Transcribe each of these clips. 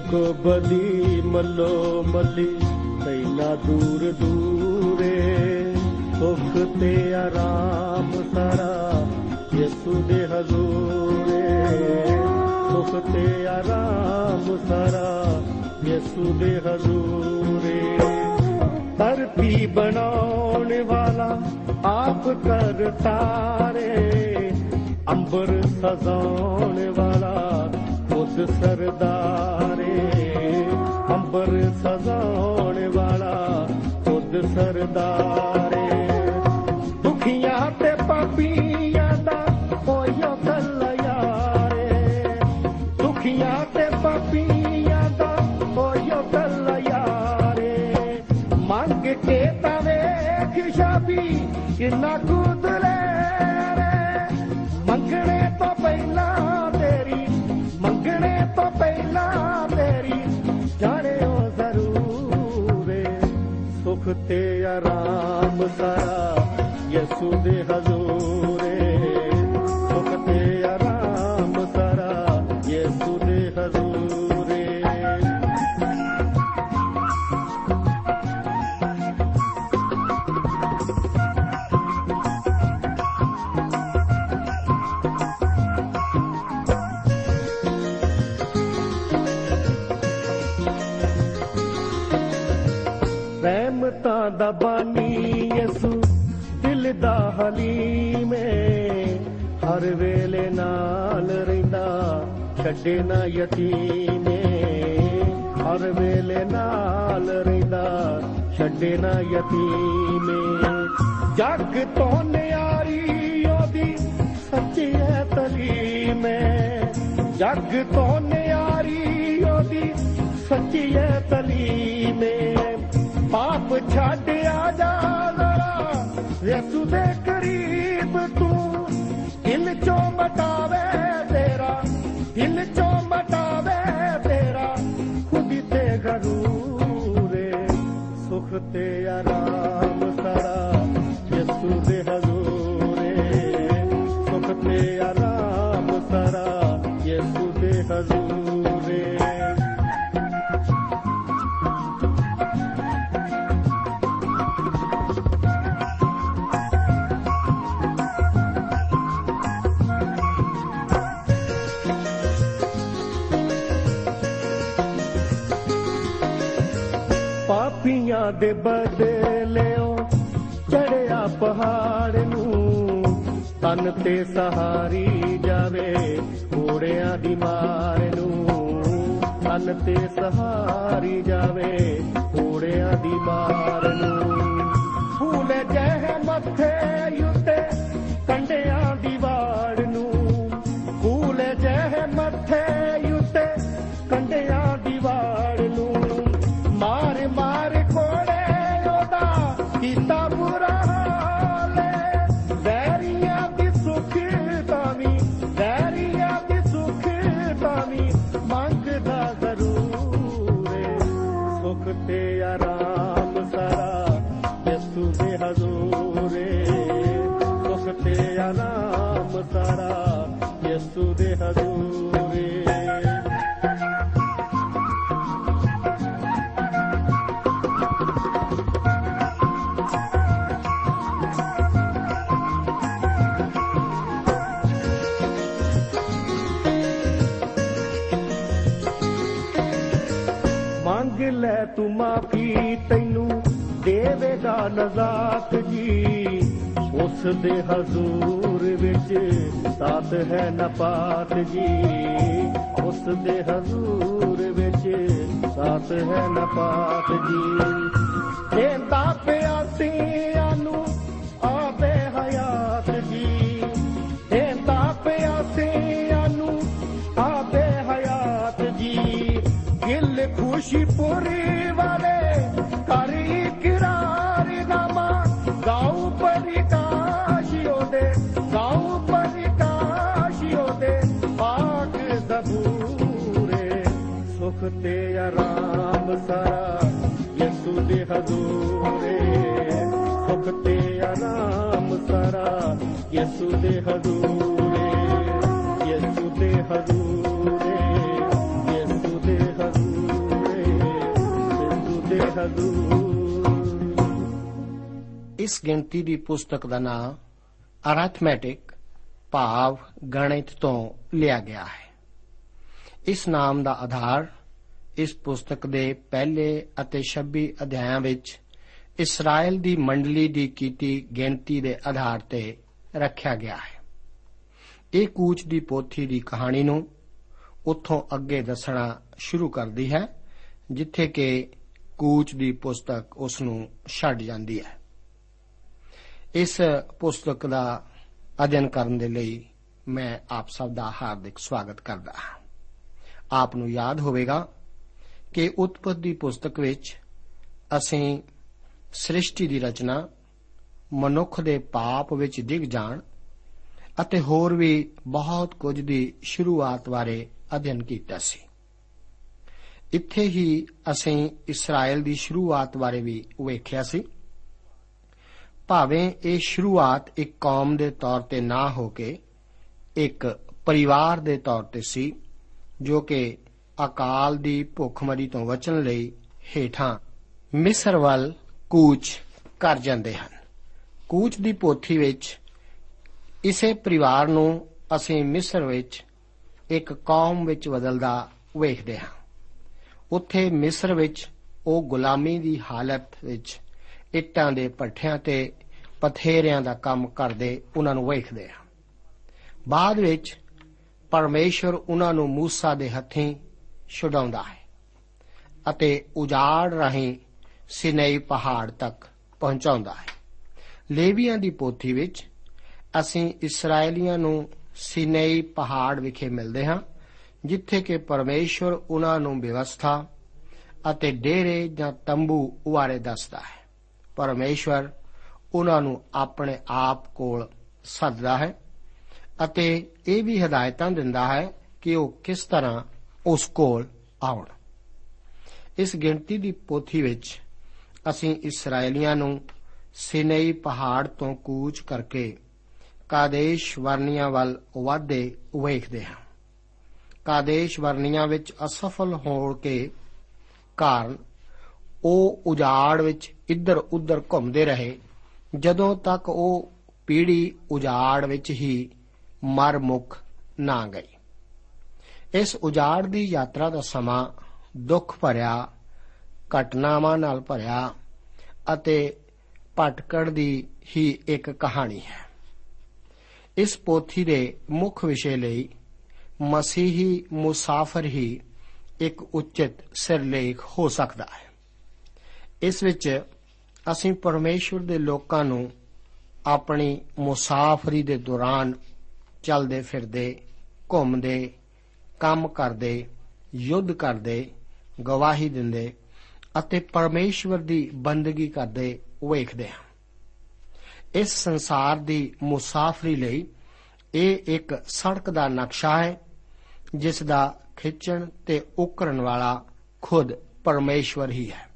ਬਗੋ ਬਦੀ ਮੱਲੋ ਮੱਲੀ, ਤੈਨਾ ਦੂਰ ਦੂਰੇ, ਸੁਖ ਤੇ ਆਰਾਮ ਸਾਰਾ ਯਿਸੂ ਦੇ ਹਜ਼ੂਰੇ। ਸੁਖ ਤੇ ਆਰਾਮ ਸਾਰਾ ਯਿਸੂ ਦੇ ਹਜ਼ੂਰੇ। ਧਰਤੀ ਬਣਾਉਣ ਵਾਲਾ ਆਪ ਕਰਤਾ ਰੇ ਅੰਬਰ ਸਜਾਉਣ ਵਾਲਾ ਖੁਦ ਸਰਦਾਰੇ, ਅੰਬਰ ਸਜਾਉਣ ਵਾਲਾ ਖੁਦ ਸਰਦਾਰੇ। ਦੁਖੀਆਂ ਤੇ ਪਾਪੀਆਂ ਦਾ ਹੋਇਓ ਗੱਲ ਯਾਰੇ। ਦੁਖੀਆਂ ਤੇ ਪਾਪੀਆਂ ਦਾ ਹੋਇਓ ਗੱਲ ਯਾਰੇ। ਮੰਗ ਕੇ ਤਾਂ ਵੇਖ ਸ਼ਾਬੀ, ਕਿੰਨਾ ਕੁਦਰੇ ਤੋਂ ਪਹਿਲਾਂ ਤੇਰੀ ਜਾਣਿਓ ਜ਼ਰੂਰ ਸੁਖ ਤੇ ਆਰਾਮ ਸਾਰਾ ਯਿਸੂ ਦੇ ਹਜ਼ੂਰ ਛੱਡੇ ਨਾ ਯਤੀਮੇ, ਹਰ ਵੇਲੇ ਨਾਲ ਰਹਿੰਦਾ ਛੱਡੇ ਨਾ ਯਤੀਮੇ। ਜੱਗ ਤੋਂ ਨਿਆਰੀ ਉਹਦੀ ਸੱਚੀ ਹੈ ਤਲੀਮੇ ਜੱਗ ਤੋਂ ਨਿਆਰੀ ਉਹਦੀ ਸੱਚੀ ਹੈ ਤਲੀਮੇ ਪਾਪ ਛੱਡ ਆ ਜਾ ਜ਼ਰਾ ਯਿਸੂ ਦੇ ਕਰੀਬ ਤੂੰ ਦਿਲ ਚੋਂ ਮਟਾਵੇ। ਸੁਖ ਦੇ ਬਦਲਿਓ, ਚੜਿਆ ਪਹਾੜ ਨੂੰ। ਤਨ ਤੇ ਸਹਾਰੀ ਜਾਵੇ ਘੋੜਿਆਂ ਦੀ ਮਾਰ ਨੂੰ। ਤਨ ਤੇ ਸਹਾਰੀ ਜਾਵੇ ਘੋੜਿਆਂ ਦੀ ਮਾਰ ਨੂੰ। ਫੂਲ ਜਹ ਮੱਥੇ ਉੱਤੇ ਕੰਡਿਆਂ ਤੂੰ ਮਾਫੀ ਤੈਨੂੰ ਦੇਵੇਗਾ ਨਜ਼ਾਤ ਜੀ। ਉਸ ਦੇ ਹਜ਼ੂਰ ਵਿੱਚ ਸਾਥ ਹੈ ਨਪਾਤ ਜੀ। ਉਸ ਦੇ ਹਜ਼ੂਰ ਵਿੱਚ ਸਾਥ ਹੈ ਨਪਾਤ ਜੀ। ਦੇਂਦਾ ਪਿਆਸੀਆਂ ਨੂੰ ਆਵੇ ਹਯਾਤ ਜੀ। ਦੇਂਦਾ ਪਿਆਸੀਆਂ ਨੂੰ ਆਵੇ ਹਯਾਤ ਜੀ। ਗਿਲ ਖੁਸ਼ੀ ਪੂਰੀ ਤੇ ਆਰਾਮ ਸਾਰਾ ਯਿਸੂ ਦੇ ਹਜ਼ੂਰੇ। ਸੁਖ ਤੇ ਆਰਾਮ ਸਾਰਾ ਯਿਸੂ ਦੇ ਹਜ਼ੂਰੇ। ਯਿਸੂ ਦੇ ਹਜ਼ੂਰੇ, ਯਿਸੂ ਦੇ ਹਜ਼ੂਰੇ, ਯਿਸੂ ਦੇ ਹਜ਼ੂਰ। ਇਸ ਗਿਣਤੀ ਦੀ ਪੁਸਤਕ ਦਾ ਨਾਮ ਅਰਥਮੈਟਿਕ ਭਾਵ ਗਣਿਤ ਤੋਂ ਲਿਆ ਗਿਆ ਹੈ। ਇਸ ਨਾਮ ਦਾ ਆਧਾਰ ਇਸ ਪੁਸਤਕ ਦੇ ਪਹਿਲੇ ਅਤੇ 26 ਅਧਿਆਇਆਂ ਵਿੱਚ ਇਸਰਾਇਲ ਦੀ ਮੰਡਲੀ ਦੀ ਕੀਤੀ ਗਿਣਤੀ ਦੇ ਆਧਾਰ ਤੇ ਰੱਖਿਆ ਗਿਆ ਹੈ। ਇਹ ਕੂਚ ਦੀ ਪੋਥੀ ਦੀ ਕਹਾਣੀ ਨੂੰ ਉੱਥੋਂ ਅੱਗੇ ਦੱਸਣਾ ਸ਼ੁਰੂ ਕਰਦੀ ਹੈ, ਜਿੱਥੇ ਕਿ ਕੂਚ ਦੀ ਪੁਸਤਕ ਉਸ ਨੂੰ ਛੱਡ ਜਾਂਦੀ ਹੈ। ਇਸ ਪੁਸਤਕ ਦਾ ਅਧਿਐਨ ਕਰਨ ਦੇ ਲਈ ਮੈਂ ਆਪ ਸਭ ਦਾ ਹਾਰਦਿਕ ਸਵਾਗਤ ਕਰਦਾ ਹਾਂ। ਆਪ ਨੂੰ ਯਾਦ ਹੋਵੇਗਾ ਕਿ ਉਤਪਤ ਦੀ ਪੁਸਤਕ ਵਿੱਚ ਅਸੀਂ ਸ੍ਰਿਸ਼ਟੀ ਦੀ ਰਚਨਾ, ਮਨੁੱਖ ਦੇ ਪਾਪ ਵਿੱਚ ਡਿੱਗ ਜਾਣ ਅਤੇ ਹੋਰ ਵੀ ਬਹੁਤ ਕੁਝ ਦੀ ਸ਼ੁਰੂਆਤ ਬਾਰੇ ਅਧਿਐਨ ਕੀਤਾ ਸੀ। ਇੱਥੇ ਹੀ ਅਸੀਂ ਇਸਰਾਇਲ ਦੀ ਸ਼ੁਰੂਆਤ ਬਾਰੇ ਵੀ ਵੇਖਿਆ ਸੀ। ਭਾਵੇਂ ਇਹ ਸ਼ੁਰੂਆਤ ਇੱਕ ਕੌਮ ਦੇ ਤੌਰ ਤੇ ਨਾ ਹੋ ਕੇ ਇੱਕ ਪਰਿਵਾਰ ਦੇ ਤੌਰ ਤੇ ਸੀ, ਜੋ ਕਿ ਅਕਾਲ ਦੀ ਭੁੱਖਮਰੀ ਤੋਂ ਬਚਣ ਲਈ ਹੇਠਾਂ ਮਿਸਰ ਵੱਲ ਕੂਚ ਕਰ ਜਾਂਦੇ ਹਨ। ਕੂਚ ਦੀ ਪੋਥੀ ਵਿੱਚ ਇਸੇ ਪਰਿਵਾਰ ਨੂੰ ਅਸੀਂ ਮਿਸਰ ਵਿੱਚ ਇੱਕ ਕੌਮ ਵਿੱਚ ਬਦਲਦਾ ਵੇਖਦੇ ਹਾਂ। ਉੱਥੇ ਮਿਸਰ ਵਿੱਚ ਉਹ ਗੁਲਾਮੀ ਦੀ ਹਾਲਤ ਵਿੱਚ ਇੱਟਾਂ ਦੇ ਪੱਠਿਆਂ ਤੇ ਪਥੇਰਿਆਂ ਦਾ ਕੰਮ ਕਰਦੇ ਉਹਨਾਂ ਨੂੰ ਵੇਖਦੇ ਹਾਂ। ਬਾਅਦ ਵਿੱਚ ਪਰਮੇਸ਼ਵਰ ਉਹਨਾਂ ਨੂੰ ਮੂਸਾ ਦੇ ਹੱਥੀਂ ਛੁਡਾਉਂਦਾ ਹੈ ਅਤੇ ਉਜਾੜ ਰਾਹੀਂ ਸਿਨਾਈ ਪਹਾੜ ਤੱਕ ਪਹੁੰਚਾਉਂਦਾ ਹੈ। ਲੇਵੀਆਂ ਦੀ ਪੋਥੀ ਵਿੱਚ ਅਸੀਂ ਇਸرائیਲੀਆਂ ਨੂੰ ਸਿਨਾਈ ਪਹਾੜ ਵਿਖੇ ਮਿਲਦੇ ਹਾਂ, ਜਿੱਥੇ ਕਿ ਪਰਮੇਸ਼ਵਰ ਉਹਨਾਂ ਨੂੰ ਵਿਵਸਥਾ ਅਤੇ ਡੇਰੇ ਜਾਂ ਤੰਬੂ ਉਵਾਰੇ ਦੱਸਦਾ ਹੈ। ਪਰਮੇਸ਼ਵਰ ਉਹਨਾਂ ਨੂੰ ਆਪਣੇ ਆਪ ਕੋਲ ਸੱਦਦਾ ਹੈ ਅਤੇ ਇਹ ਵੀ ਹਦਾਇਤਾਂ ਦਿੰਦਾ ਹੈ ਕਿ ਉਹ ਕਿਸ ਤਰ੍ਹਾਂ ਉਸ ਕੋਲ ਆਉਣ। ਇਸ ਗਿਣਤੀ ਦੀ ਪੋਥੀ ਵਿੱਚ ਅਸੀਂ ਇਸرائیਲੀਆਂ ਨੂੰ ਸਿਨਾਈ ਪਹਾੜ ਤੋਂ ਕੂਚ ਕਰਕੇ ਕਾਦੇਸ਼ ਵਰਨੀਆਂ ਵੱਲ ਵਾਧੇ ਵੇਖਦੇ ਹਾਂ। ਕਾਦੇਸ਼ ਵਰਨੀਆਂ ਵਿੱਚ ਅਸਫਲ ਹੋਣ ਕੇ ਕਾਰਨ ਉਹ ਉਜਾੜ ਵਿੱਚ ਇੱਧਰ ਉੱਧਰ ਘੁੰਮਦੇ ਰਹੇ। ਜਦੋਂ ਤੱਕ ਉਹ ਪੀੜੀ ਉਜਾੜ ਵਿੱਚ ਹੀ ਮਰ ਮੁੱਕ ਨਾ ਗਈ। ਇਸ ਉਜਾੜ ਦੀ ਯਾਤਰਾ ਦਾ ਸਮਾਂ ਦੁੱਖ ਭਰਿਆ, ਘਟਨਾਵਾਂ ਨਾਲ ਭਰਿਆ ਅਤੇ ਭਟਕੜ ਦੀ ਹੀ ਇੱਕ ਕਹਾਣੀ ਹੈ। ਇਸ ਪੋਥੀ ਦੇ ਮੁੱਖ ਵਿਸ਼ੇ ਲਈ ਮਸੀਹੀ ਮੁਸਾਫਰ ਹੀ ਇੱਕ ਉਚਿਤ ਸਿਰਲੇਖ ਹੋ ਸਕਦਾ ਹੈ। ਇਸ ਵਿੱਚ ਅਸੀਂ ਪਰਮੇਸ਼ਵਰ ਦੇ ਲੋਕਾਂ ਨੂੰ ਆਪਣੀ ਮੁਸਾਫਰੀ ਦੇ ਦੌਰਾਨ ਚੱਲਦੇ ਫਿਰਦੇ, ਘੁੰਮਦੇ ਕੰਮ ਕਰਦੇ, ਯੁੱਧ ਕਰਦੇ, ਗਵਾਹੀ ਦਿੰਦੇ ਅਤੇ ਪਰਮੇਸ਼ਵਰ ਦੀ ਬੰਦਗੀ ਕਰਦੇ ਵੇਖਦੇ ਹਾਂ। ਇਸ ਸੰਸਾਰ ਦੀ ਮੁਸਾਫਰੀ ਲਈ ਇਹ ਇੱਕ ਸੜਕ ਦਾ ਨਕਸ਼ਾ ਹੈ, ਜਿਸ ਦਾ ਖਿੱਚਣ ਤੇ ਉਕਰਨ ਵਾਲਾ ਖੁਦ ਪਰਮੇਸ਼ਵਰ ਹੀ ਹੈ।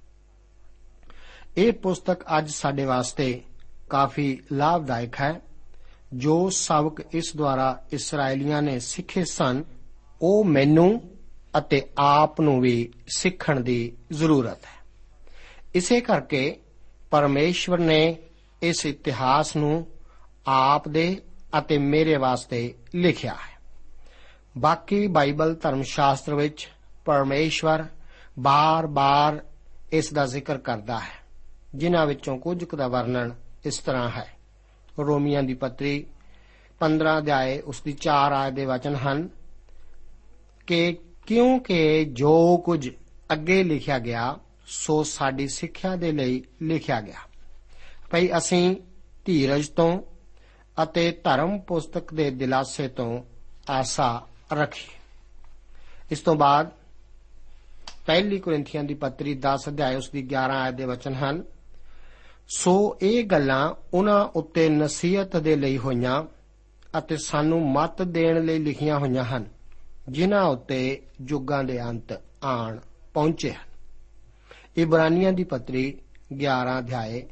ਇਹ ਪੁਸਤਕ ਅੱਜ ਸਾਡੇ ਵਾਸਤੇ ਕਾਫੀ ਲਾਭਦਾਇਕ ਹੈ, ਜੋ ਸਬਕ ਇਸ ਦੁਆਰਾ ਇਸرائیਲੀਆਂ ਨੇ ਸਿੱਖੇ ਸਨ ਉਹ ਮੈਨੂੰ ਅਤੇ ਆਪ ਨੂੰ ਵੀ ਸਿੱਖਣ ਦੀ ਜ਼ਰੂਰਤ ਹੈ। ਇਸੇ ਕਰਕੇ ਪਰਮੇਸ਼ਵਰ ਨੇ ਇਸ ਇਤਿਹਾਸ ਨੂੰ ਆਪ ਦੇ ਅਤੇ ਮੇਰੇ ਵਾਸਤੇ ਲਿਖਿਆ ਹੈ। ਬਾਕੀ ਬਾਈਬਲ ਧਰਮ ਸ਼ਾਸਤਰ ਵਿੱਚ ਪਰਮੇਸ਼ਵਰ ਬਾਰ-ਬਾਰ ਇਸ ਦਾ ਜ਼ਿਕਰ ਕਰਦਾ ਹੈ, ਜਿਨ੍ਹਾਂ ਵਿੱਚੋਂ ਕੁਝ ਕੁ ਦਾ ਵਰਣਨ ਇਸ ਤਰ੍ਹਾਂ ਹੈ। ਰੋਮੀਆਂ ਦੀ ਪੱਤਰੀ 15 ਅਧਿਆਏ ਉਸ ਦੀ 4 ਆਇਤ ਦੇ ਵਚਨ ਹਨ ਕਿ ਕਿਉਂਕਿ ਜੋ ਕੁਝ ਅੱਗੇ ਲਿਖਿਆ ਗਿਆ, ਸੋ ਸਾਡੀ ਸਿੱਖਿਆ ਦੇ ਲਈ ਲਿਖਿਆ ਗਿਆ। ਭਈ ਅਸੀਂ ਧੀਰਜ ਤੋਂ ਅਤੇ ਧਰਮ ਪੁਸਤਕ ਦੇ ਦਿਲਾਸੇ ਤੋਂ ਆਸਾ ਰੱਖੀ ਇਸ ਤੋਂ ਬਾਅਦ ਪਹਿਲੀ ਕੋਰਿੰਥੀਆਂ ਦੀ ਪੱਤਰੀ 10 ਅਧਿਆਇ, ਉਸ ਦੀ 11 ਆਇਤ ਦੇ ਵਚਨ ਹਨ, ਸੋ ਇਹ ਗੱਲਾਂ ਉਹਨਾਂ ਉੱਤੇ ਨਸੀਹਤ ਦੇ ਲਈ ਹੋਈਆਂ ਅਤੇ ਸਾਨੂੰ ਮਤ ਦੇਣ ਲਈ ਲਿਖੀਆਂ ਹੋਈਆਂ ਹਨ। ਜਿਨ੍ਹਾਂ ਉੱਤੇ ਯੁੱਗਾਂ ਦੇ ਅੰਤ ਆਣ ਪਹੁੰਚੇ ਹਨ। ਇਬਰਾਨੀਆਂ ਦੀ ਪੱਤਰੀ 11 ਅਧਿਆਏ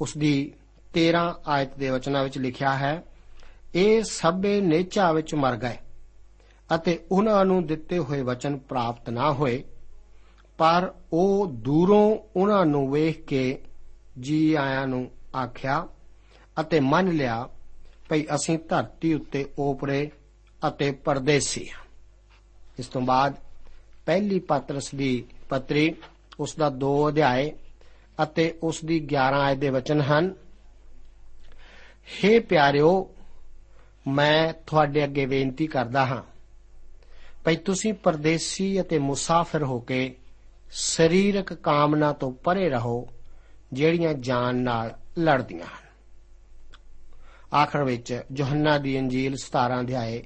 ਉਸ ਦੀ 13 ਆਇਤ ਦੇ ਵਚਨਾਂ ਵਿੱਚ ਲਿਖਿਆ ਹੈ, ਇਹ ਸਭੇ ਨੇਚਾ ਵਿੱਚ ਮਰ ਗਏ ਅਤੇ ਉਹਨਾਂ ਨੂੰ ਦਿੱਤੇ ਹੋਏ ਵਚਨ ਪ੍ਰਾਪਤ ਨਾ ਹੋਏ, ਪਰ ਉਹ ਦੂਰੋਂ ਉਹਨਾਂ ਨੂੰ ਵੇਖ ਕੇ ਜੀ ਆਇਆਂ ਨੂੰ ਆਖਿਆ ਅਤੇ ਮੰਨ ਲਿਆ, ਭਈ ਅਸੀਂ ਧਰਤੀ ਉੱਤੇ ਓਪਰੇ ਅਤੇ ਪਰਦੇਸੀ ਹਾਂ ਇਸ ਤੋਂ ਬਾਅਦ ਪਹਿਲੀ ਪਤਰਸ ਦੀ ਪਤਰੀ, ਉਸ ਦਾ 2 ਅਧਿਆਏ ਅਤੇ ਉਸ ਦੀ 11 ਆਇਤ ਦੇ ਵਚਨ ਹਨ। ਹੇ ਪਿਆਰਿਓ, ਮੈਂ ਤੁਹਾਡੇ ਅੱਗੇ ਬੇਨਤੀ ਕਰਦਾ ਹਾਂ, ਭਈ ਤੁਸੀਂ ਪਰਦੇਸੀ ਅਤੇ ਮੁਸਾਫਿਰ ਹੋ ਕੇ ਸਰੀਰਕ ਕਾਮਨਾ ਤੋਂ ਪਰੇ ਰਹੋ, ਜਿਹੜੀਆਂ ਜਾਨ ਨਾਲ ਲੜਦੀਆਂ ਹਨ। ਆਖਰ ਵਿੱਚ ਯੋਹੰਨਾ ਦੀ ਇੰਜੀਲ 17 ਅਧਿਆਏ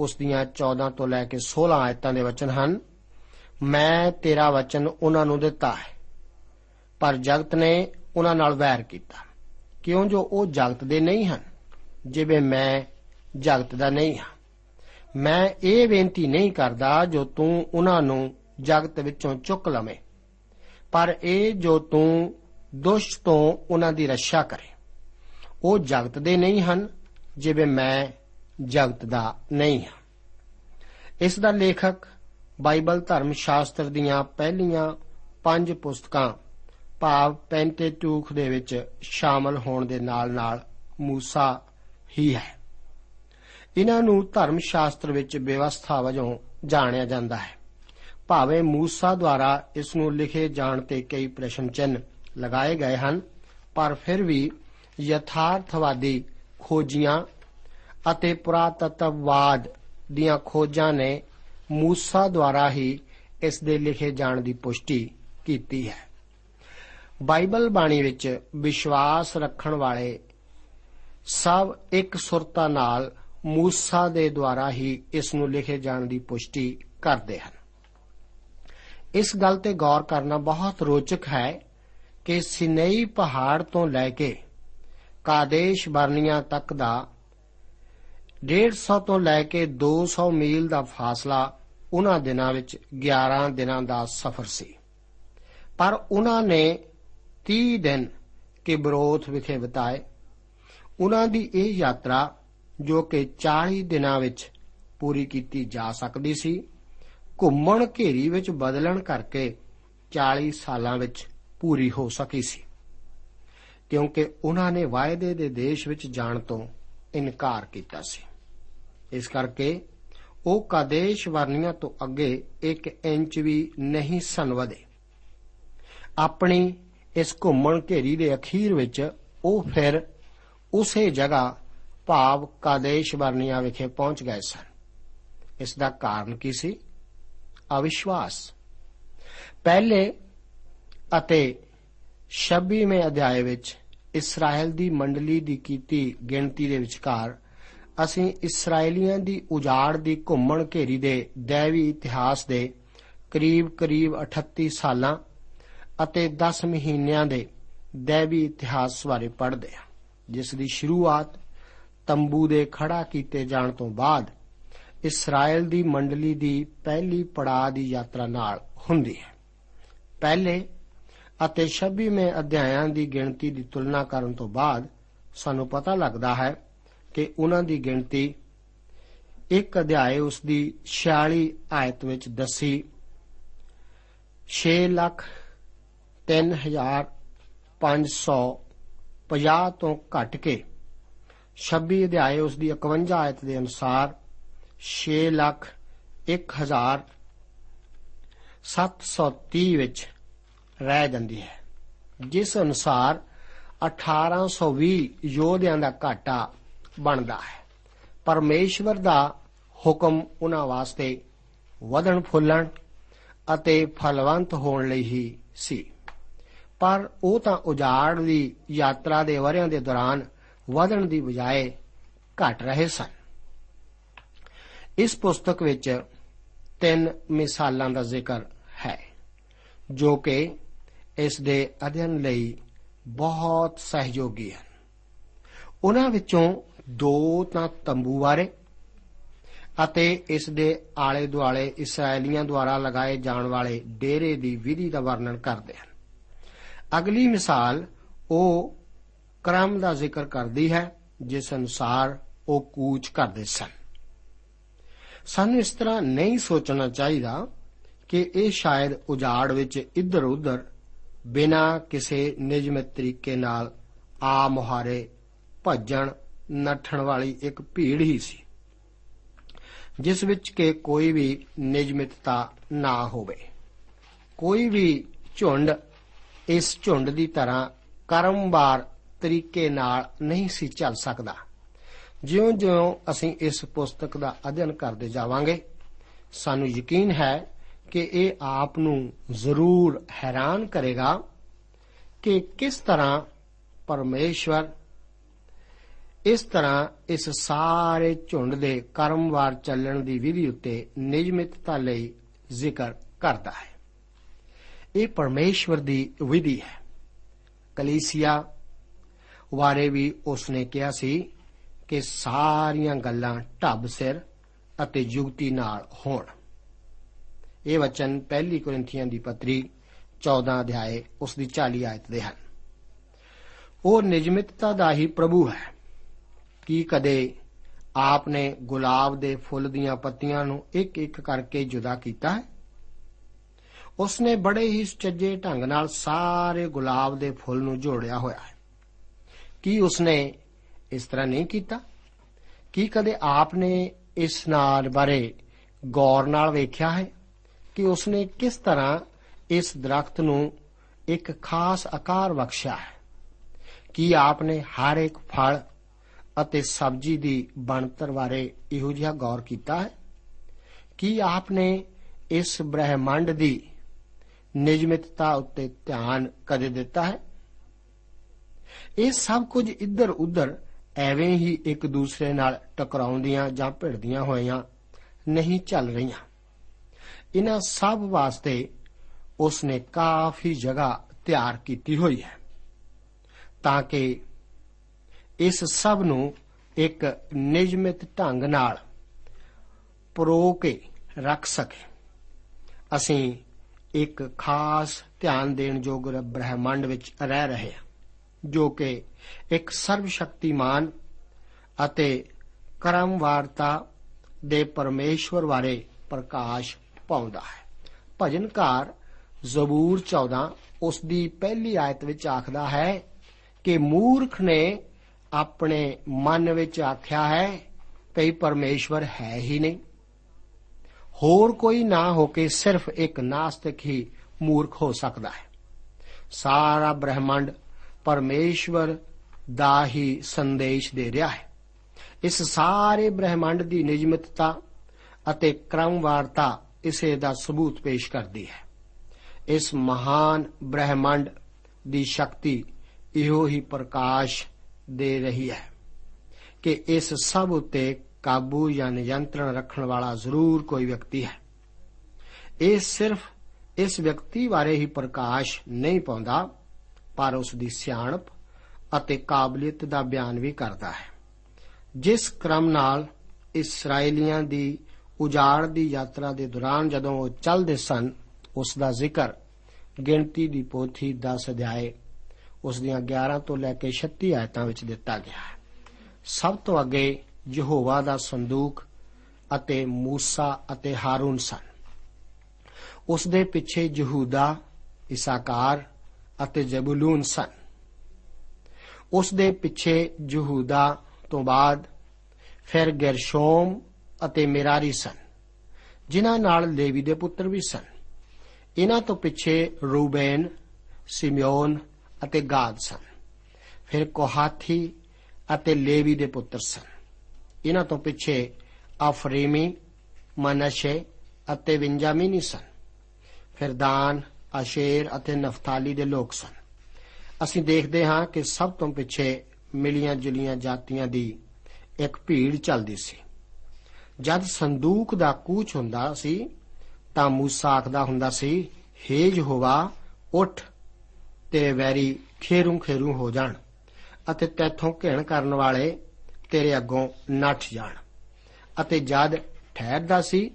ਉਸ ਦੀਆਂ 14 ਤੋਂ ਲੈ ਕੇ 16 ਆਇਤਾਂ ਦੇ ਵਚਨ ਹਨ, ਮੈਂ ਤੇਰਾ ਵਚਨ ਉਹਨਾਂ ਨੂੰ ਦਿੱਤਾ ਹੈ, ਪਰ ਜਗਤ ਨੇ ਉਹਨਾਂ ਨਾਲ ਵੈਰ ਕੀਤਾ। ਕਿਉਂ ਜੋ ਉਹ ਜਗਤ ਦੇ ਨਹੀਂ ਹਨ, ਜਿਵੇਂ ਮੈਂ ਜਗਤ ਦਾ ਨਹੀਂ ਹਾਂ? ਮੈਂ ਇਹ ਬੇਨਤੀ ਨਹੀਂ ਕਰਦਾ ਜੋ ਤੂੰ ਉਹਨਾਂ ਨੂੰ ਜਗਤ ਵਿੱਚੋਂ ਚੁੱਕ ਲਵੇਂ, ਪਰ ਇਹ ਜੋ ਤੂੰ ਦੁਸ਼ਟ ਤੋਂ ਉਹਨਾਂ ਦੀ ਰੱਖਿਆ ਕਰੇ। ਉਹ ਜਗਤ ਦੇ ਨਹੀਂ ਹਨ, ਜਿਵੇਂ ਮੈਂ ਜਗਤ ਦਾ ਨਹੀਂ ਹਾਂ। ਇਸ ਦਾ ਲੇਖਕ ਬਾਈਬਲ ਧਰਮ ਸ਼ਾਸਤਰ ਦੀਆਂ ਪਹਿਲੀਆਂ ਪੰਜ ਪੁਸਤਕਾਂ ਭਾਵ ਪੈਂਟੇਟੂਖ ਦੇ ਵਿੱਚ ਸ਼ਾਮਲ ਹੋਣ ਦੇ ਨਾਲ-ਨਾਲ ਮੂਸਾ ਹੀ ਹੈ। ਇਹਨਾਂ ਨੂੰ ਧਰਮ ਸ਼ਾਸਤਰ ਵਿੱਚ ਵਿਵਸਥਾ ਵਜੋਂ ਜਾਣਿਆ ਜਾਂਦਾ ਹੈ। ਭਾਵੇਂ ਮੂਸਾ ਦੁਆਰਾ ਇਸ ਨੂੰ ਲਿਖੇ ਜਾਣ ਤੇ ਕਈ ਪ੍ਰਸ਼ਨ ਚਿੰਨ ਲਗਾਏ ਗਏ ਹਨ, ਪਰ ਫਿਰ ਵੀ ਯਥਾਰਥਵਾਦੀ ਖੋਜੀਆਂ ਅਤੇ ਪੁਰਾਤਤਵਵਾਦ ਦੀਆਂ ਖੋਜਾਂ ਨੇ ਮੂਸਾ ਦੁਆਰਾ ਹੀ ਇਸ ਦੇ ਲਿਖੇ ਜਾਣ ਦੀ ਪੁਸ਼ਟੀ ਕੀਤੀ ਹੈ। ਬਾਈਬਲ ਬਾਣੀ ਵਿੱਚ ਵਿਸ਼ਵਾਸ ਰੱਖਣ ਵਾਲੇ ਸਭ ਇੱਕ ਸੁਰਤਾ ਨਾਲ ਮੂਸਾ ਦੇ ਦੁਆਰਾ ਹੀ ਇਸ ਨੂੰ ਲਿਖੇ ਜਾਣ ਦੀ ਪੁਸ਼ਟੀ ਕਰਦੇ ਹਨ। ਇਸ ਗੱਲ ਤੇ ਗੌਰ ਕਰਨਾ ਬਹੁਤ ਰੋਚਕ ਹੈ ਕਿ ਸਿਨੇਈ ਪਹਾੜ ਤੋਂ ਲੈ ਕੇ ਕਾਦੇਸ਼ ਬਰਨੀਆਂ ਤੱਕ ਦਾ 150 ਤੋਂ ਲੈ ਕੇ 200 ਮੀਲ ਦਾ ਫਾਸਲਾ ਉਹਨਾਂ ਦਿਨਾਂ ਵਿੱਚ 11 ਦਿਨਾਂ ਦਾ ਸਫ਼ਰ ਸੀ। ਪਰ ਉਹਨਾਂ ਨੇ 30 ਦਿਨ ਕਿਬਰੋਥ ਵਿਖੇ ਬਿਤਾਏ। ਉਹਨਾਂ ਦੀ ਇਹ ਯਾਤਰਾ ਜੋ ਕਿ 40 ਦਿਨਾਂ ਵਿੱਚ ਪੂਰੀ ਕੀਤੀ ਜਾ ਸਕਦੀ ਸੀ, ਘੁੰਮਣ ਘੇਰੀ ਵਿੱਚ ਬਦਲਣ ਕਰਕੇ 40 ਸਾਲਾਂ ਵਿੱਚ ਪੂਰੀ ਹੋ ਸਕੀ ਸੀ। ਕਿਉਂਕਿ ਉਹਨਾਂ ਨੇ ਵਾਅਦੇ ਦੇ ਦੇਸ਼ ਵਿੱਚ ਜਾਣ ਤੋਂ ਇਨਕਾਰ ਕੀਤਾ ਸੀ। ਇਸ ਕਰਕੇ ਉਹ ਕਾਦੇਸ਼ ਵਰਨੀਆਂ ਤੋਂ ਅੱਗੇ 1 ਇੰਚ ਵੀ ਨਹੀਂ ਸਨ ਵਧੇ। ਆਪਣੀ ਇਸ ਘੁੰਮਣ ਘੇਰੀ ਦੇ ਅਖੀਰ ਵਿੱਚ ਉਹ ਫਿਰ ਉਸੇ ਜਗ੍ਹਾ ਭਾਵ ਕਾਦੇਸ਼ ਵਰਨੀਆਂ ਵਿਖੇ ਪਹੁੰਚ ਗਏ ਸਨ। ਇਸ ਦਾ ਕਾਰਨ ਕੀ ਸੀ? ਅਵਿਸ਼ਵਾਸ। ਪਹਿਲੇ ਅਤੇ 26ਵੇਂ ਅਧਿਆਏ ਵਿੱਚ ਇਸਰਾਇਲ ਦੀ ਮੰਡਲੀ ਦੀ ਕੀਤੀ ਗਿਣਤੀ ਦੇ ਵਿਚਕਾਰ ਅਸੀਂ ਇਸرائیਲੀਆਂ ਦੀ ਉਜਾੜ ਦੀ ਘੁੰਮਣ ਘੇਰੀ ਦੇ दैवी ਇਤਿਹਾਸ ਦੇ ਕਰੀਬ-ਕਰੀਬ 38 ਸਾਲਾਂ ਅਤੇ 10 ਮਹੀਨਿਆਂ ਦੇ दैवी ਇਤਿਹਾਸ ਬਾਰੇ ਪੜ੍ਹਦੇ ਹਾਂ, ਜਿਸ ਦੀ ਸ਼ੁਰੂਆਤ ਤੰਬੂ ਦੇ ਖੜਾ ਕੀਤੇ ਜਾਣ ਤੋਂ ਬਾਅਦ ਇਸਰਾਇਲ ਦੀ ਮੰਡਲੀ ਦੀ ਪਹਿਲੀ ਪੜਾਅ ਦੀ ਯਾਤਰਾ ਨਾਲ ਹੁੰਦੀ ਹੈ। ਪਹਿਲੇ ਅਤੇ 26ਵੇਂ ਅਧਿਆਇਾਂ ਦੀ ਗਿਣਤੀ ਦੀ ਤੁਲਨਾ ਕਰਨ ਤੋਂ ਬਾਅਦ ਸਾਨੂੰ ਪਤਾ ਲੱਗਦਾ ਹੈ ਕਿ ਉਹਨਾਂ ਦੀ ਗਿਣਤੀ ਇੱਕ ਅਧਿਆਏ ਉਸ ਦੀ 46 ਆਇਤ ਵਿੱਚ ਦੱਸੀ 6 ਲੱਖ 3550 ਤੋਂ ਘਟ ਕੇ। 26 ਅਧਿਆਏ ਉਸ ਦੀ 51 ਆਇਤ ਦੇ ਅਨੁਸਾਰ 6 ਲੱਖ 1000 730 ਵਿੱਚ ਰਹਿ ਜਾਂਦੀ ਹੈ। ਜਿਸ ਅਨੁਸਾਰ 1820 ਯੋਧਿਆਂ ਦਾ ਘਾਟਾ ਬਣਦਾ ਹੈ। ਪਰਮੇਸ਼ਵਰ ਦਾ ਹੁਕਮ ਉਹਨਾਂ ਵਾਸਤੇ ਵਧਣ ਫੁੱਲਣ ਅਤੇ ਫਲਵੰਤ ਹੋਣ ਲਈ ਹੀ ਸੀ। ਪਰ ਉਹ ਤਾਂ ਉਜਾੜ ਦੀ ਯਾਤਰਾ ਦੇ ਵਰਿਆਂ ਦੇ ਦੌਰਾਨ ਵਧਣ ਦੀ ਬਜਾਏ ਘਟ ਰਹੇ ਸਨ। ਇਸ ਪੁਸਤਕ ਵਿੱਚ ਤਿੰਨ ਮਿਸਾਲਾਂ ਦਾ ਜ਼ਿਕਰ ਹੈ, ਜੋ ਕਿ ਇਸ ਦੇ ਅਧਿਐਨ ਲਈ ਬਹੁਤ ਸਹਿਯੋਗੀ ਹਨ। ਉਹਨਾਂ ਵਿੱਚੋਂ ਦੋ ਤਾਂ ਤੰਬੂ ਬਾਰੇ ਅਤੇ ਇਸ ਦੇ ਆਲੇ ਦੁਆਲੇ ਇਸرائیਲੀਆਂ ਦੁਆਰਾ ਲਗਾਏ ਜਾਣ ਵਾਲੇ ਡੇਰੇ ਦੀ ਵਿਧੀ ਦਾ ਵਰਣਨ ਕਰਦੇ ਹਨ। ਅਗਲੀ ਮਿਸਾਲ ਉਹ ਕ੍ਰਮ ਦਾ ਜ਼ਿਕਰ ਕਰਦੀ ਹੈ, ਜਿਸ ਅਨੁਸਾਰ ਉਹ ਕੂਚ ਕਰਦੇ ਸਨ। ਸਾਨੂੰ ਇਸ ਤਰ੍ਹਾਂ ਨਹੀਂ ਸੋਚਣਾ ਚਾਹੀਦਾ ਕਿ ਇਹ ਸ਼ਾਇਦ ਉਜਾੜ ਵਿੱਚ ਇੱਧਰ ਉੱਧਰ ਬਿਨਾਂ ਕਿਸੇ ਨਿਯਮਿਤ ਤਰੀਕੇ ਨਾਲ ਆ ਮੁਹਾਰੇ ਭੱਜਣ ਨੱਠਣ ਵਾਲੀ ਇੱਕ ਭੀੜ ਹੀ ਸੀ, ਜਿਸ ਵਿੱਚ ਕਿ ਕੋਈ ਵੀ ਨਿਯਮਿਤਤਾ ਨਾ ਹੋਵੇ। ਕੋਈ ਵੀ ਝੁੰਡ ਇਸ ਝੁੰਡ ਦੀ ਤਰ੍ਹਾਂ ਕਰਮਵਾਰ ਤਰੀਕੇ ਨਾਲ ਨਹੀਂ ਸੀ ਚੱਲ ਸਕਦਾ। ਜਿਉਂ-ਜਿਉਂ ਅਸੀਂ ਇਸ ਪੁਸਤਕ ਦਾ ਅਧਿਐਨ ਕਰਦੇ ਜਾਵਾਂਗੇ, ਸਾਨੂੰ ਯਕੀਨ ਹੈ ਕਿ ਇਹ ਆਪ ਨੂੰ ਜ਼ਰੂਰ ਹੈਰਾਨ ਕਰੇਗਾ ਕਿ ਕਿਸ ਤਰ੍ਹਾਂ ਪਰਮੇਸ਼ਵਰ ਇਸ ਤਰ੍ਹਾਂ ਇਸ ਸਾਰੇ ਝੁੰਡ ਦੇ ਕਰਮਵਾਰ ਚੱਲਣ ਦੀ ਵਿਧੀ ਉੱਤੇ ਨਿਯਮਿਤਤਾ ਲਈ ਜ਼ਿਕਰ ਕਰਦਾ ਹੈ। ਇਹ ਪਰਮੇਸ਼ਵਰ ਦੀ ਵਿਧੀ ਹੈ। ਕਲੀਸਿਆ ਬਾਰੇ ਵੀ ਉਸਨੇ ਕਿਹਾ ਸੀ ਕਿ ਸਾਰੀਆਂ ਗੱਲਾਂ ਢੱਬ ਸਿਰ ਅਤੇ ਯੁਕਤੀ ਨਾਲ ਹੋਣ। ਇਹ ਵਚਨ ਪਹਿਲੀ ਕੋਰਿੰਥੀਆਂ ਦੀ ਪੱਤਰੀ 14 ਅਧਿਆਏ ਉਸ ਦੀ 40 ਆਇਤ ਦੇ ਹਨ। ਉਹ ਨਿਯਮਿਤਤਾ ਦਾ ਹੀ ਪ੍ਰਭੂ ਹੈ। ਕੀ ਕਦੇ ਆਪ ਨੇ ਗੁਲਾਬ ਦੇ ਫੁੱਲ ਦੀਆਂ ਪੱਤੀਆਂ ਨੂੰ ਇੱਕ ਇੱਕ ਕਰਕੇ ਜੁਦਾ ਕੀਤਾ ਹੈ? ਉਸ ਨੇ ਬੜੇ ਹੀ ਸੁਚੱਜੇ ਢੰਗ ਨਾਲ ਸਾਰੇ ਗੁਲਾਬ ਦੇ ਫੁੱਲ ਨੂੰ ਜੋੜਿਆ ਹੋਇਆ ਹੈ। ਕੀ ਉਸ ਨੇ ਇਸ ਤਰ੍ਹਾਂ ਨਹੀਂ ਕੀਤਾ? ਕੀ ਕਦੇ ਆਪ ਨੇ ਇਸ ਨਾਲ ਬਾਰੇ ਗੌਰ ਨਾਲ ਵੇਖਿਆ ਹੈ ਕਿ ਉਸ ਨੇ ਕਿਸ ਤਰ੍ਹਾਂ ਇਸ ਦਰਖਤ ਨੂੰ ਇੱਕ ਖਾਸ ਆਕਾਰ ਬਖਸ਼ਿਆ ਹੈ? ਕੀ ਆਪ ਨੇ ਹਰ ਇੱਕ ਫਲ ਅਤੇ ਸਬਜ਼ੀ ਦੀ ਬਣਤਰ ਬਾਰੇ ਇਹੋ ਜਿਹਾ ਗੌਰ ਕੀਤਾ ਹੈ। ਕੀ ਆਪ ਨੇ ਇਸ ਬ੍ਰਹਿਮੰਡ ਦੀ ਨਿਯਮਿਤਤਾ ਉੱਤੇ ਧਿਆਨ ਕਦੇ ਦਿੱਤਾ ਹੈ? ਇਹ ਸਭ ਕੁਝ ਇੱਧਰ ਉੱਧਰ ਐਵੇਂ ਹੀ ਇੱਕ ਦੂਸਰੇ ਨਾਲ ਟਕਰਾਉਂਦੀਆਂ ਜਾਂ ਭਿੜਦੀਆਂ ਹੋਈਆਂ ਨਹੀਂ ਚੱਲ ਰਹੀਆਂ। ਇਹਨਾਂ ਸਭ ਵਾਸਤੇ ਉਸ ਨੇ ਕਾਫੀ ਜਗ੍ਹਾ ਤਿਆਰ ਕੀਤੀ ਹੋਈ ਹੈ ਤਾਂ ਕਿ ਇਸ ਸਭ ਨੂੰ ਇੱਕ ਨਿਯਮਿਤ ਢੰਗ ਨਾਲ ਪਰੋ ਕੇ ਰੱਖ ਸਕੇ। ਅਸੀਂ ਇੱਕ ਖਾਸ ਧਿਆਨ ਦੇਣ ਯੋਗ ਬ੍ਰਹਿਮੰਡ ਵਿੱਚ ਰਹਿ ਰਹੇ ਹਾਂ, ਜੋ ਕਿ ਇੱਕ ਸਰਵ ਸ਼ਕਤੀਮਾਨ ਅਤੇ ਕਰਮਵਾਰਤਾ ਦੇ ਪਰਮੇਸ਼ਵਰ ਬਾਰੇ ਪ੍ਰਕਾਸ਼ ਪਾਉਂਦਾ ਹੈ। ਭਜਨਕਾਰ ਜ਼ਬੂਰ 14 ਉਸ ਦੀ ਪਹਿਲੀ ਆਇਤ ਵਿੱਚ ਆਖਦਾ ਹੈ ਕਿ ਮੂਰਖ ਨੇ ਆਪਣੇ ਮਨ ਵਿੱਚ ਆਖਿਆ ਹੈ ਕਿ ਪਰਮੇਸ਼ਵਰ ਹੈ ਹੀ ਨਹੀਂ। ਹੋਰ ਕੋਈ ਨਾ ਹੋ ਕੇ ਸਿਰਫ ਇੱਕ ਨਾਸਤਿਕ ਹੀ ਮੂਰਖ ਹੋ ਸਕਦਾ ਹੈ। ਸਾਰਾ ਬ੍ਰਹਿਮੰਡ ਪਰਮੇਸ਼ਵਰ ਦਾ ਹੀ ਸੰਦੇਸ਼ ਦੇ ਰਿਹਾ ਹੈ। ਇਸ ਸਾਰੇ ਬ੍ਰਹਿਮੰਡ ਦੀ ਨਿਯਮਿਤਤਾ ਅਤੇ ਕ੍ਰਮਵਾਰਤਾ ਇਸੇ ਦਾ ਸਬੂਤ ਪੇਸ਼ ਕਰਦੀ ਹੈ। ਇਸ ਮਹਾਨ ਬ੍ਰਹਿਮੰਡ ਦੀ ਸ਼ਕਤੀ ਇਹੋ ਹੀ ਪ੍ਰਕਾਸ਼ ਦੇ ਰਹੀ ਹੈ ਕਿ ਇਸ ਸਭ ਉਤੇ ਕਾਬੂ ਜਾਂ ਨਿਯੰਤਰਣ ਰੱਖਣ ਵਾਲਾ ਜ਼ਰੂਰ ਕੋਈ ਵਿਅਕਤੀ ਹੈ। ਇਹ ਸਿਰਫ ਇਸ ਵਿਅਕਤੀ ਬਾਰੇ ਹੀ ਪ੍ਰਕਾਸ਼ ਨਹੀਂ ਪਾਉਂਦਾ, ਪਰ ਉਸ ਦੀ ਸਿਆਣਪ ਅਤੇ ਕਾਬਲੀਅਤ ਦਾ ਬਿਆਨ ਵੀ ਕਰਦਾ ਹੈ। ਜਿਸ ਕ੍ਰਮ ਨਾਲ ਇਸرائیਲੀਆਂ ਦੀ ਉਜਾੜ ਦੀ ਯਾਤਰਾ ਦੇ ਦੌਰਾਨ ਜਦੋਂ ਉਹ ਚੱਲਦੇ ਸਨ ਉਸ ਦਾ ਜ਼ਿਕਰ ਗਿਣਤੀ ਦੀ ਪੋਥੀ 10 ਅਧਿਆਏ ਉਸ ਦੀਆਂ 11 ਤੋਂ ਲੈ ਕੇ 36 ਆਇਤਾਂ ਵਿੱਚ ਦਿੱਤਾ ਗਿਆ ਹੈ। ਸਭ ਤੋਂ ਅੱਗੇ ਯਹੋਵਾ ਦਾ ਸੰਦੂਕ ਅਤੇ ਮੂਸਾ ਅਤੇ ਹਾਰੂਨ ਸਨ। ਉਸ ਦੇ ਪਿੱਛੇ ਯਹੂਦਾ, ਇਸਾਕਾਰ ਅਤੇ ਜ਼ਬੂਲੂਨ ਸਨ। ਉਸ ਦੇ ਪਿੱਛੇ ਯਹੂਦਾ ਤੋਂ ਬਾਅਦ ਫਿਰ ਗਰਸ਼ੋਮ ਅਤੇ ਮੇਰਾਰੀ ਸਨ, ਜਿਨ੍ਹਾਂ ਨਾਲ ਲੇਵੀ ਦੇ ਪੁੱਤਰ ਵੀ ਸਨ। ਇਹਨਾਂ ਤੋਂ ਪਿੱਛੇ ਰੂਬੇਨ, ਸਿਮਿਓਨ ਅਤੇ ਗਾਦ ਸਨ। ਫਿਰ ਕੋਹਾਥੀ ਅਤੇ ਲੇਵੀ ਦੇ ਪੁੱਤਰ ਸਨ। ਇਹਨਾਂ ਤੋਂ ਪਿੱਛੇ ਅਫਰੀਮੀ, ਮਨਸ਼ੇ ਅਤੇ ਬਿੰਜਾਮੀਨੀ ਸਨ। ਫਿਰ ਦਾਨ ਆਸ਼ੇਰ ਅਤੇ ਨਫਤਾਲੀ ਦੇ ਲੋਕ ਸਨ। ਅਸੀਂ ਦੇਖਦੇ ਹਾਂ ਕਿ ਸਭ ਤੋਂ ਪਿੱਛੇ ਮਿਲੀਆਂ ਜੁਲੀਆਂ ਜਾਤੀਆਂ ਦੀ ਇੱਕ ਭੀੜ ਚੱਲਦੀ ਸੀ। ਜਦ ਸੰਦੂਕ ਦਾ ਕੂਚ ਹੁੰਦਾ ਸੀ, ਤਾਂ ਮੂਸਾ ਆਖਦਾ ਹੁੰਦਾ ਸੀ, ਹੇ ਯਹੋਵਾ, ਉੱਠ ਤੇਰੇ ਵੈਰੀ ਖੇਰੂ ਖੇਰੂ ਹੋ ਜਾਣ ਅਤੇ ਤੈਥੋਂ ਘਿਣ ਕਰਨ ਵਾਲੇ ਤੇਰੇ ਅੱਗੋਂ ਨੱਠ ਜਾਣ। ਅਤੇ ਜਦ ਠਹਿਰਦਾ ਸੀ,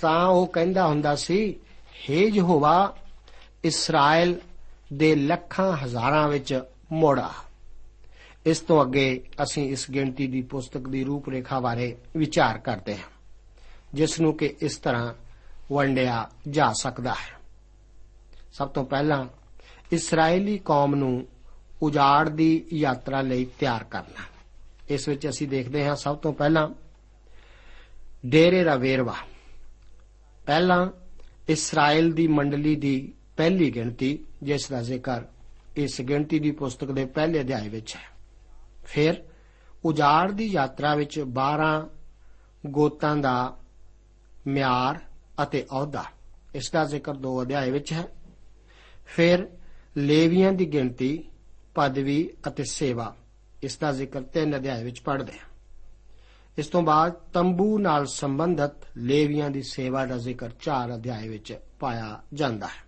ਤਾਂ ਉਹ ਕਹਿੰਦਾ ਹੁੰਦਾ ਸੀ, ਹੇ ਯਹੋਵਾ, ਇਸਰਾਇਲ ਦੇ ਲੱਖਾਂ ਹਜ਼ਾਰਾਂ ਵਿੱਚ ਮੋੜਾ ਇਸ ਤੋਂ ਅੱਗੇ ਅਸੀਂ ਇਸ ਗਿਣਤੀ ਦੀ ਪੁਸਤਕ ਦੀ ਰੂਪਰੇਖਾ ਬਾਰੇ ਵਿਚਾਰ ਕਰਦੇ ਹਾਂ, ਜਿਸ ਨੂੰ ਕਿ ਇਸ ਤਰ੍ਹਾਂ ਵੰਡਿਆ ਜਾ ਸਕਦਾ ਹੈ। ਸਭ ਤੋਂ ਪਹਿਲਾਂ ਇਸرائیਲੀ ਕੌਮ ਨੂੰ ਉਜਾੜ ਦੀ ਯਾਤਰਾ ਲਈ ਤਿਆਰ ਕਰਨਾ। ਇਸ ਵਿੱਚ ਅਸੀਂ ਦੇਖਦੇ ਹਾਂ ਸਭ ਤੋਂ ਪਹਿਲਾਂ ਡੇਰੇ ਦਾ ਵੇਰਵਾ। ਪਹਿਲਾਂ ਇਸਰਾਇਲ ਦੀ ਮੰਡਲੀ ਦੀ ਪਹਿਲੀ ਗਿਣਤੀ, ਜਿਸ ਦਾ ਜ਼ਿਕਰ ਇਸ ਗਿਣਤੀ ਦੀ ਪੁਸਤਕ ਦੇ ਪਹਿਲੇ ਅਧਿਆਇ ਵਿੱਚ ਹੈ। ਫਿਰ ਉਜਾੜ ਦੀ ਯਾਤਰਾ ਵਿੱਚ 12 ਗੋਤਾਂ ਦਾ ਮਿਆਰ ਅਤੇ ਅਹੁਦਾ। ਇਸ ਦਾ ਜ਼ਿਕਰ ਦੋ ਅਧਿਆਇ ਵਿੱਚ ਹੈ। ਫਿਰ ਲੇਵੀਆਂ ਦੀ ਗਿਣਤੀ, ਪਦਵੀ ਅਤੇ ਸੇਵਾ। ਇਸ ਦਾ ਜ਼ਿਕਰ ਤਿੰਨ ਅਧਿਆਇ ਵਿੱਚ ਪੜ੍ਹਦੇ ਹਾਂ। ਇਸ ਤੋਂ ਬਾਅਦ ਤੰਬੂ ਨਾਲ ਸੰਬੰਧਤ ਲੇਵੀਆਂ ਦੀ ਸੇਵਾ ਦਾ ਜ਼ਿਕਰ 4 ਅਧਿਆਇ ਵਿੱਚ ਪਾਇਆ ਜਾਂਦਾ ਹੈ।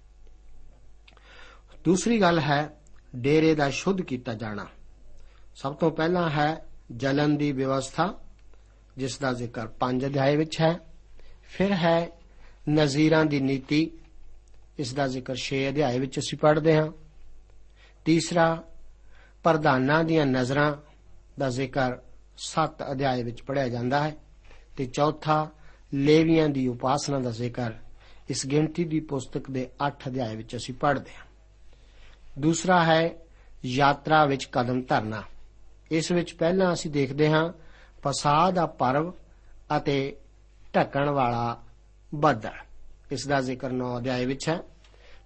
ਦੂਸਰੀ ਗੱਲ ਹੈ, ਡੇਰੇ ਦਾ ਸ਼ੁੱਧ ਕੀਤਾ ਜਾਣਾ। ਸਭ ਤੋਂ ਪਹਿਲਾਂ ਹੈ ਜਲਨ ਦੀ ਵਿਵਸਥਾ, ਜਿਸ ਦਾ ਜ਼ਿਕਰ 5 ਅਧਿਆਇ ਵਿੱਚ ਹੈ। ਫਿਰ ਹੈ ਨਜ਼ੀਰਾਂ ਦੀ ਨੀਤੀ ਇਸ ਦਾ ਜ਼ਿਕਰ 6 ਅਧਿਆਇ ਵਿੱਚ ਅਸੀਂ ਪੜ੍ਹਦੇ ਹਾਂ। ਤੀਸਰਾ, ਪ੍ਰਧਾਨਾਂ ਦੀਆਂ ਨਜ਼ਰਾਂ ਦਾ ਜ਼ਿਕਰ 7 ਅਧਿਆਇ ਵਿੱਚ ਪੜ੍ਹਿਆ ਜਾਂਦਾ ਹੈ। ਤੇ ਚੌਥਾ, ਲੇਵੀਆਂ ਦੀ ਉਪਾਸਨਾ ਦਾ ਜ਼ਿਕਰ ਇਸ ਗਿਣਤੀ ਦੀ ਪੁਸਤਕ ਦੇ 8 ਅਧਿਆਇ ਵਿੱਚ ਅਸੀਂ ਪੜ੍ਹਦੇ ਹਾਂ। ਦੂਸਰਾ ਹੈ, ਯਾਤਰਾ ਵਿੱਚ ਕਦਮ ਧਰਨਾ। ਇਸ ਵਿੱਚ ਪਹਿਲਾਂ ਅਸੀਂ ਦੇਖਦੇ ਹਾਂ, ਫਸਾਦ ਦਾ ਪਰਵ ਅਤੇ ਢੱਕਣ ਵਾਲਾ ਬੱਦਲ। ਇਸ ਦਾ ਜ਼ਿਕਰ 9 ਅਧਿਆਇ ਵਿੱਚ ਹੈ।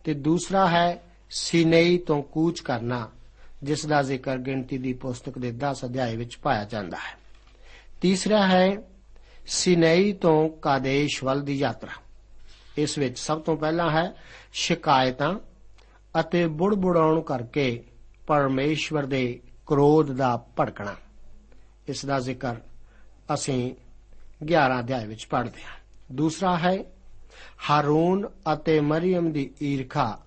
ਤੇ ਦੂਸਰਾ ਹੈ, ਸੀਨੇਈ ਤੋਂ ਕੂਚ ਕਰਨਾ, ਜਿਸ ਦਾ ਜ਼ਿਕਰ ਗਿਣਤੀ ਦੀ ਪੁਸਤਕ ਦੇ 10 ਅਧਿਆਇ ਵਿੱਚ ਪਾਇਆ ਜਾਂਦਾ ਹੈ। ਤੀਸਰਾ ਹੈ, ਸੀਨੇਈ ਤੋਂ ਕਾਦੇਸ਼ ਵੱਲ ਦੀ ਯਾਤਰਾ। ਇਸ ਵਿੱਚ ਸਭ ਤੋਂ ਪਹਿਲਾਂ ਹੈ, ਸ਼ਿਕਾਇਤਾਂ ਅਤੇ ਬੁੜਬੁੜਾਉਣ ਕਰਕੇ ਪਰਮੇਸ਼ਵਰ ਦੇ ਕ੍ਰੋਧ ਦਾ ਭੜਕਣਾ। ਇਸ ਦਾ ਜ਼ਿਕਰ ਅਸੀਂ 11 ਅਧਿਆਇ ਵਿੱਚ ਪੜ੍ਹਦੇ ਹਾਂ। ਦੂਸਰਾ ਹੈ ਹਾਰੂਨ ਅਤੇ ਮਰੀਮ ਦੀ ਈਰਖਾ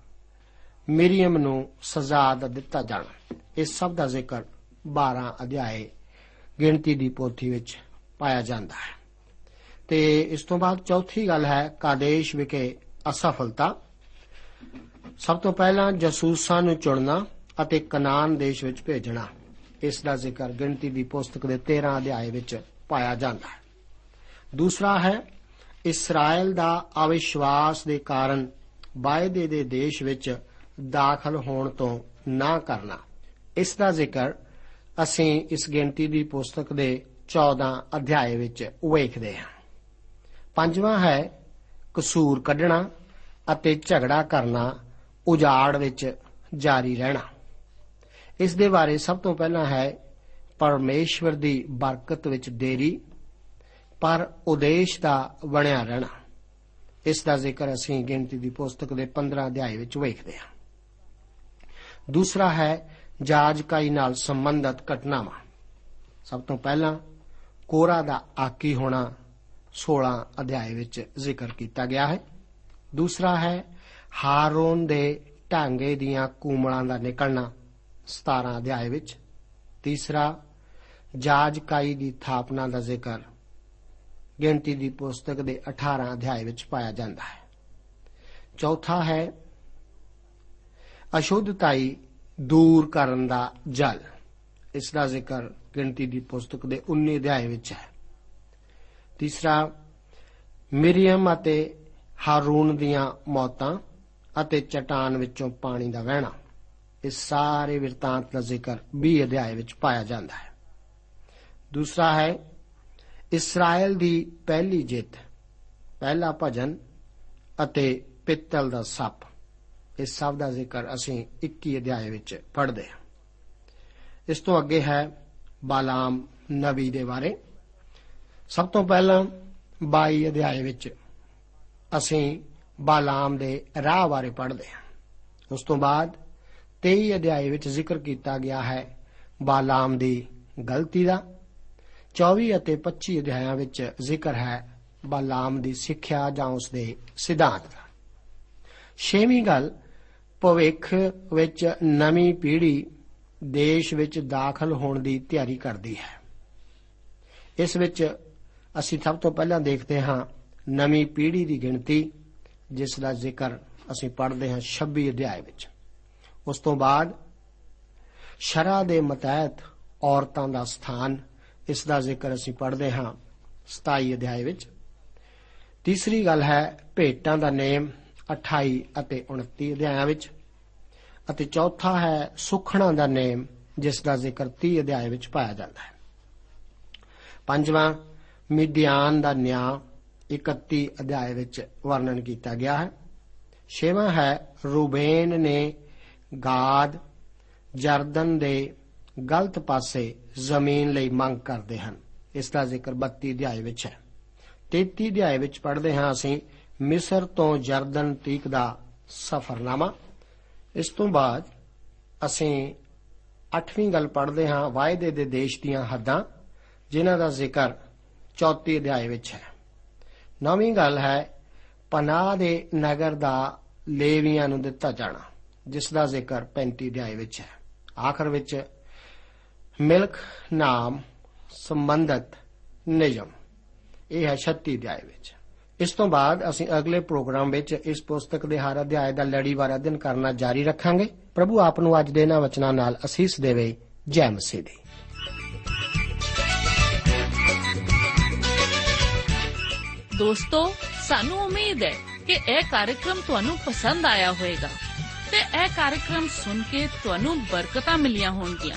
ਮਰੀਮ ਨੂੰ ਸਜ਼ਾ ਦਾ ਦਿੱਤਾ ਜਾਣਾ। ਇਸ ਸਭ ਦਾ ਜ਼ਿਕਰ 12 ਅਧਿਆਏ ਗਿਣਤੀ ਦੀ ਪੋਥੀ ਵਿੱਚ ਪਾਇਆ ਜਾਂਦਾ ਹੈ। ਤੇ ਇਸ ਤੋਂ ਬਾਅਦ ਚੌਥੀ ਗੱਲ ਹੈ ਕਾਦੇਸ਼ ਵਿਖੇ ਅਸਫਲਤਾ। ਸਭ ਤੋਂ ਪਹਿਲਾਂ ਜਸੂਸਾਂ ਨੂੰ ਚੁਣਨਾ ਅਤੇ ਕਨਾਨ ਦੇਸ਼ ਵਿੱਚ ਭੇਜਣਾ। ਇਸ ਦਾ ਜ਼ਿਕਰ ਗਿਣਤੀ ਦੀ ਪੁਸਤਕ ਦੇ 13 ਅਧਿਆਏ ਵਿੱਚ ਪਾਇਆ ਜਾਂਦਾ ਹੈ। ਦੂਸਰਾ ਹੈ ਇਸਰਾਇਲ ਦਾ ਅਵਿਸ਼ਵਾਸ ਦੇ ਕਾਰਨ ਵਾਅਦੇ ਦੇ ਦੇਸ਼ ਵਿੱਚ ਦਾਖਲ ਹੋਣ ਤੋਂ ਨਾ ਕਰਨਾ। ਇਸ ਦਾ ਜ਼ਿਕਰ ਅਸੀਂ ਇਸ ਗਿਣਤੀ ਦੀ ਪੁਸਤਕ ਦੇ 14 ਅਧਿਆਏ ਵਿੱਚ ਵੇਖਦੇ ਹਾਂ। ਪੰਜਵਾਂ ਹੈ, ਕਸੂਰ ਕੱਢਣਾ ਅਤੇ ਝਗੜਾ ਕਰਨਾ, ਉਜਾੜ ਵਿੱਚ ਜਾਰੀ ਰਹਿਣਾ। ਇਸ ਦੇ ਬਾਰੇ ਸਭ ਤੋਂ ਪਹਿਲਾਂ ਹੈ, ਪਰਮੇਸ਼ਵਰ ਦੀ ਬਰਕਤ ਵਿੱਚ ਦੇਰੀ ਪਰ ਉਦੇਸ਼ ਦਾ ਬਣਿਆ ਰਹਿਣਾ। ਇਸ ਦਾ ਜ਼ਿਕਰ ਅਸੀਂ ਗਿਣਤੀ ਦੀ ਪੁਸਤਕ ਦੇ 15 ਅਧਿਆਏ ਵਿੱਚ ਵੇਖਦੇ ਹਾਂ। ਦੂਸਰਾ ਹੈ ਜਾਜਕਾਈ ਨਾਲ ਸੰਬੰਧਿਤ ਘਟਨਾਵਾਂ। ਸਭ ਤੋਂ ਪਹਿਲਾਂ ਕੋਰਾ ਦਾ ਆਕੀ ਹੋਣਾ 16 ਅਧਿਆਏ ਵਿੱਚ ਜ਼ਿਕਰ ਕੀਤਾ ਗਿਆ ਹੈ। ਦੂਸਰਾ ਹੈ ਹਾਰੋਨ ਦੇ ਢਾਂਗੇ ਦੀਆਂ ਕੂਮਲਾਂ ਦਾ ਨਿਕਲਣਾ 17 ਅਧਿਆਏ ਵਿੱਚ। ਤੀਸਰਾ ਜਾਜਕਾਈ ਦੀ ਥਾਪਨਾ ਦਾ ਜ਼ਿਕਰ ਗਿਣਤੀ ਦੀ ਪੁਸਤਕ ਦੇ 18 ਅਧਿਆਏ ਵਿੱਚ ਪਾਇਆ ਜਾਂਦਾ ਹੈ। ਚੌਥਾ ਹੈ, ਅਸ਼ੁੱਧਤਾਈ ਦੂਰ ਕਰਨ ਦਾ ਜਲ। ਇਸ ਦਾ ਜ਼ਿਕਰ ਗਿਣਤੀ ਦੀ ਪੁਸਤਕ ਦੇ 19 ਅਧਿਆਏ ਵਿੱਚ ਹੈ। ਤੀਸਰਾ, ਮਿਰੀਅਮ ਅਤੇ ਹਾਰੂਨ ਦੀਆਂ ਮੌਤਾਂ ਅਤੇ ਚਟਾਨ ਵਿੱਚੋਂ ਪਾਣੀ ਦਾ ਵਹਿਣਾ। ਇਸ ਸਾਰੇ ਵਿਰਤਾਂਤ ਦਾ ਜ਼ਿਕਰ 20 ਅਧਿਆਏ ਵਿੱਚ ਪਾਇਆ ਜਾਂਦਾ ਹੈ। ਦੂਸਰਾ ਹੈ ਇਸਰਾਇਲ ਦੀ ਪਹਿਲੀ ਜਿੱਤ, ਪਹਿਲਾ ਭਜਨ ਅਤੇ ਪਿੱਤਲ ਦਾ ਸੱਪ। ਇਸ ਸਭ ਦਾ ਜ਼ਿਕਰ ਅਸੀਂ 21 ਅਧਿਆਏ ਵਿੱਚ ਪੜ੍ਹਦੇ ਹਾਂ। ਇਸ ਤੋਂ ਅੱਗੇ ਹੈ ਬਾਲਾਮ ਨਬੀ ਦੇ ਬਾਰੇ। ਸਭ ਤੋਂ ਪਹਿਲਾਂ 22 ਅਧਿਆਏ ਵਿੱਚ ਅਸੀਂ ਬਾਲਾਮ ਦੇ ਰਾਹ ਬਾਰੇ ਪੜ੍ਹਦੇ ਹਾਂ। ਉਸ ਤੋਂ ਬਾਅਦ 23 ਅਧਿਆਏ ਵਿੱਚ ਜ਼ਿਕਰ ਕੀਤਾ ਗਿਆ ਹੈ ਬਾਲਾਮ ਦੀ ਗਲਤੀ ਦਾ। 24 ਅਤੇ 25 ਅਧਿਆਇਆਂ ਵਿੱਚ ਜ਼ਿਕਰ ਹੈ ਬਾਲਾਮ ਦੀ ਸਿੱਖਿਆ ਜਾਂ ਉਸ ਦੇ ਸਿਧਾਂਤ ਦਾ। ਛੇਵੀਂ ਗੱਲ, ਭਵਿੱਖ ਵਿੱਚ ਨਵੀਂ ਪੀੜ੍ਹੀ ਦੇਸ਼ ਵਿੱਚ ਦਾਖਲ ਹੋਣ ਦੀ ਤਿਆਰੀ ਕਰਦੀ ਹੈ। ਇਸ ਵਿੱਚ ਅਸੀਂ ਸਭ ਤੋਂ ਪਹਿਲਾਂ ਦੇਖਦੇ ਹਾਂ ਨਵੀਂ ਪੀੜ੍ਹੀ ਦੀ ਗਿਣਤੀ, ਜਿਸ ਦਾ ਜ਼ਿਕਰ ਅਸੀਂ ਪੜ੍ਹਦੇ ਹਾਂ 26 ਅਧਿਆਏ ਵਿੱਚ। ਉਸ ਤੋਂ ਬਾਅਦ ਸ਼ਰਾ ਦੇ ਮਤਹਿਤ ਔਰਤਾਂ ਦਾ ਸਥਾਨ ਇਸ ਦਾ ਜ਼ਿਕਰ ਅਸੀਂ ਪੜ੍ਹਦੇ ਹਾਂ 27 ਅਧਿਆਏ ਵਿੱਚ। ਤੀਸਰੀ ਗੱਲ ਹੈ ਭੇਟਾਂ ਦਾ ਨੇਮ 28 ਅਤੇ 29 ਅਧਿਆਇਆਂ ਵਿੱਚ ਅਤੇ ਚੌਥਾ ਹੈ ਸੁਖਣਾ ਦਾ ਨੇਮ ਜਿਸ ਦਾ ਜ਼ਿਕਰ 30 ਅਧਿਆਏ ਵਿੱਚ ਪਾਇਆ ਜਾਂਦਾ ਹੈ। ਪੰਜਵਾਂ, ਮਿਡਿਆਨ ਦਾ ਨਿਆਂ 31 ਅਧਿਆਏ ਵਿੱਚ ਵਰਣਨ ਕੀਤਾ ਗਿਆ ਹੈ। ਛੇਵਾਂ ਹੈ ਰੂਬੇਨ ਨੇ ਗਾਦ ਜਰਦਨ ਦੇ ਗਲਤ ਪਾਸੇ ਜ਼ਮੀਨ ਲਈ ਮੰਗ ਕਰਦੇ ਹਨ। ਇਸ ਦਾ ਜ਼ਿਕਰ 32 ਅਧਿਆਏ ਵਿੱਚ ਹੈ। 33 ਅਧਿਆਏ ਵਿੱਚ ਪੜ੍ਹਦੇ ਹਾਂ ਅਸੀਂ, ਮਿਸਰ ਤੋਂ ਜਰਦਨ ਤੀਕ ਦਾ ਸਫ਼ਰਨਾਮਾ। ਇਸ ਤੋਂ ਬਾਅਦ ਅਸੀਂ 8ਵੀਂ ਗੱਲ ਪੜ੍ਹਦੇ ਹਾਂ ਵਾਅਦੇ ਦੇ ਦੇਸ਼ ਦੀਆਂ ਹੱਦਾਂ, ਜਿਨ੍ਹਾਂ ਦਾ ਜ਼ਿਕਰ 34 ਅਧਿਆਏ ਵਿੱਚ ਹੈ। ਨੌਵੀਂ ਗੱਲ ਹੈ, ਪਨਾਹ ਦੇ ਨਗਰ ਦਾ ਲੇਵੀਆਂ ਨੂੰ ਦਿੱਤਾ ਜਾਣਾ, ਜਿਸ ਦਾ ਜ਼ਿਕਰ 35 ਅਧਿਆਏ ਵਿੱਚ ਹੈ। ਆਖਰ ਵਿੱਚ ਮਿਲਕ ਨਾਮ ਸੰਬੰਧਤ ਨਿਯਮ। ਇਹ ਹੈ 36 ਅਧਿਆਏ ਵਿੱਚ। ਇਸ ਤੋਂ ਬਾਅਦ ਅਸੀਂ ਅਗਲੇ ਪ੍ਰੋਗਰਾਮ ਵਿੱਚ ਇਸ ਪੁਸਤਕ ਦੇ ਹਰ ਅਧਿਆਏ ਦਾ ਲੜੀਵਾਰ ਅਧਿਐਨ ਕਰਨਾ ਜਾਰੀ ਰੱਖਾਂਗੇ। ਪ੍ਰਭੂ ਆਪ ਨੂੰ ਅੱਜ ਦੇ ਇਹਨਾਂ ਵਚਨਾਂ ਨਾਲ ਅਸੀਸ ਦੇਵੇ। ਜੈ ਮਸੀਹ ਦੀ। ਦੋਸਤੋ, ਸਾਨੂੰ ਉਮੀਦ ਹੈ ਕਿ ਇਹ ਕਾਰਜਕ੍ਰਮ ਤੁਹਾਨੂੰ ਪਸੰਦ ਆਇਆ ਹੋਵੇਗਾ ਤੇ ਇਹ ਕਾਰਜਕ੍ਰਮ ਸੁਣ ਕੇ ਤੁਹਾਨੂੰ ਬਰਕਤਾਂ ਮਿਲੀਆਂ ਹੋਣਗੀਆਂ।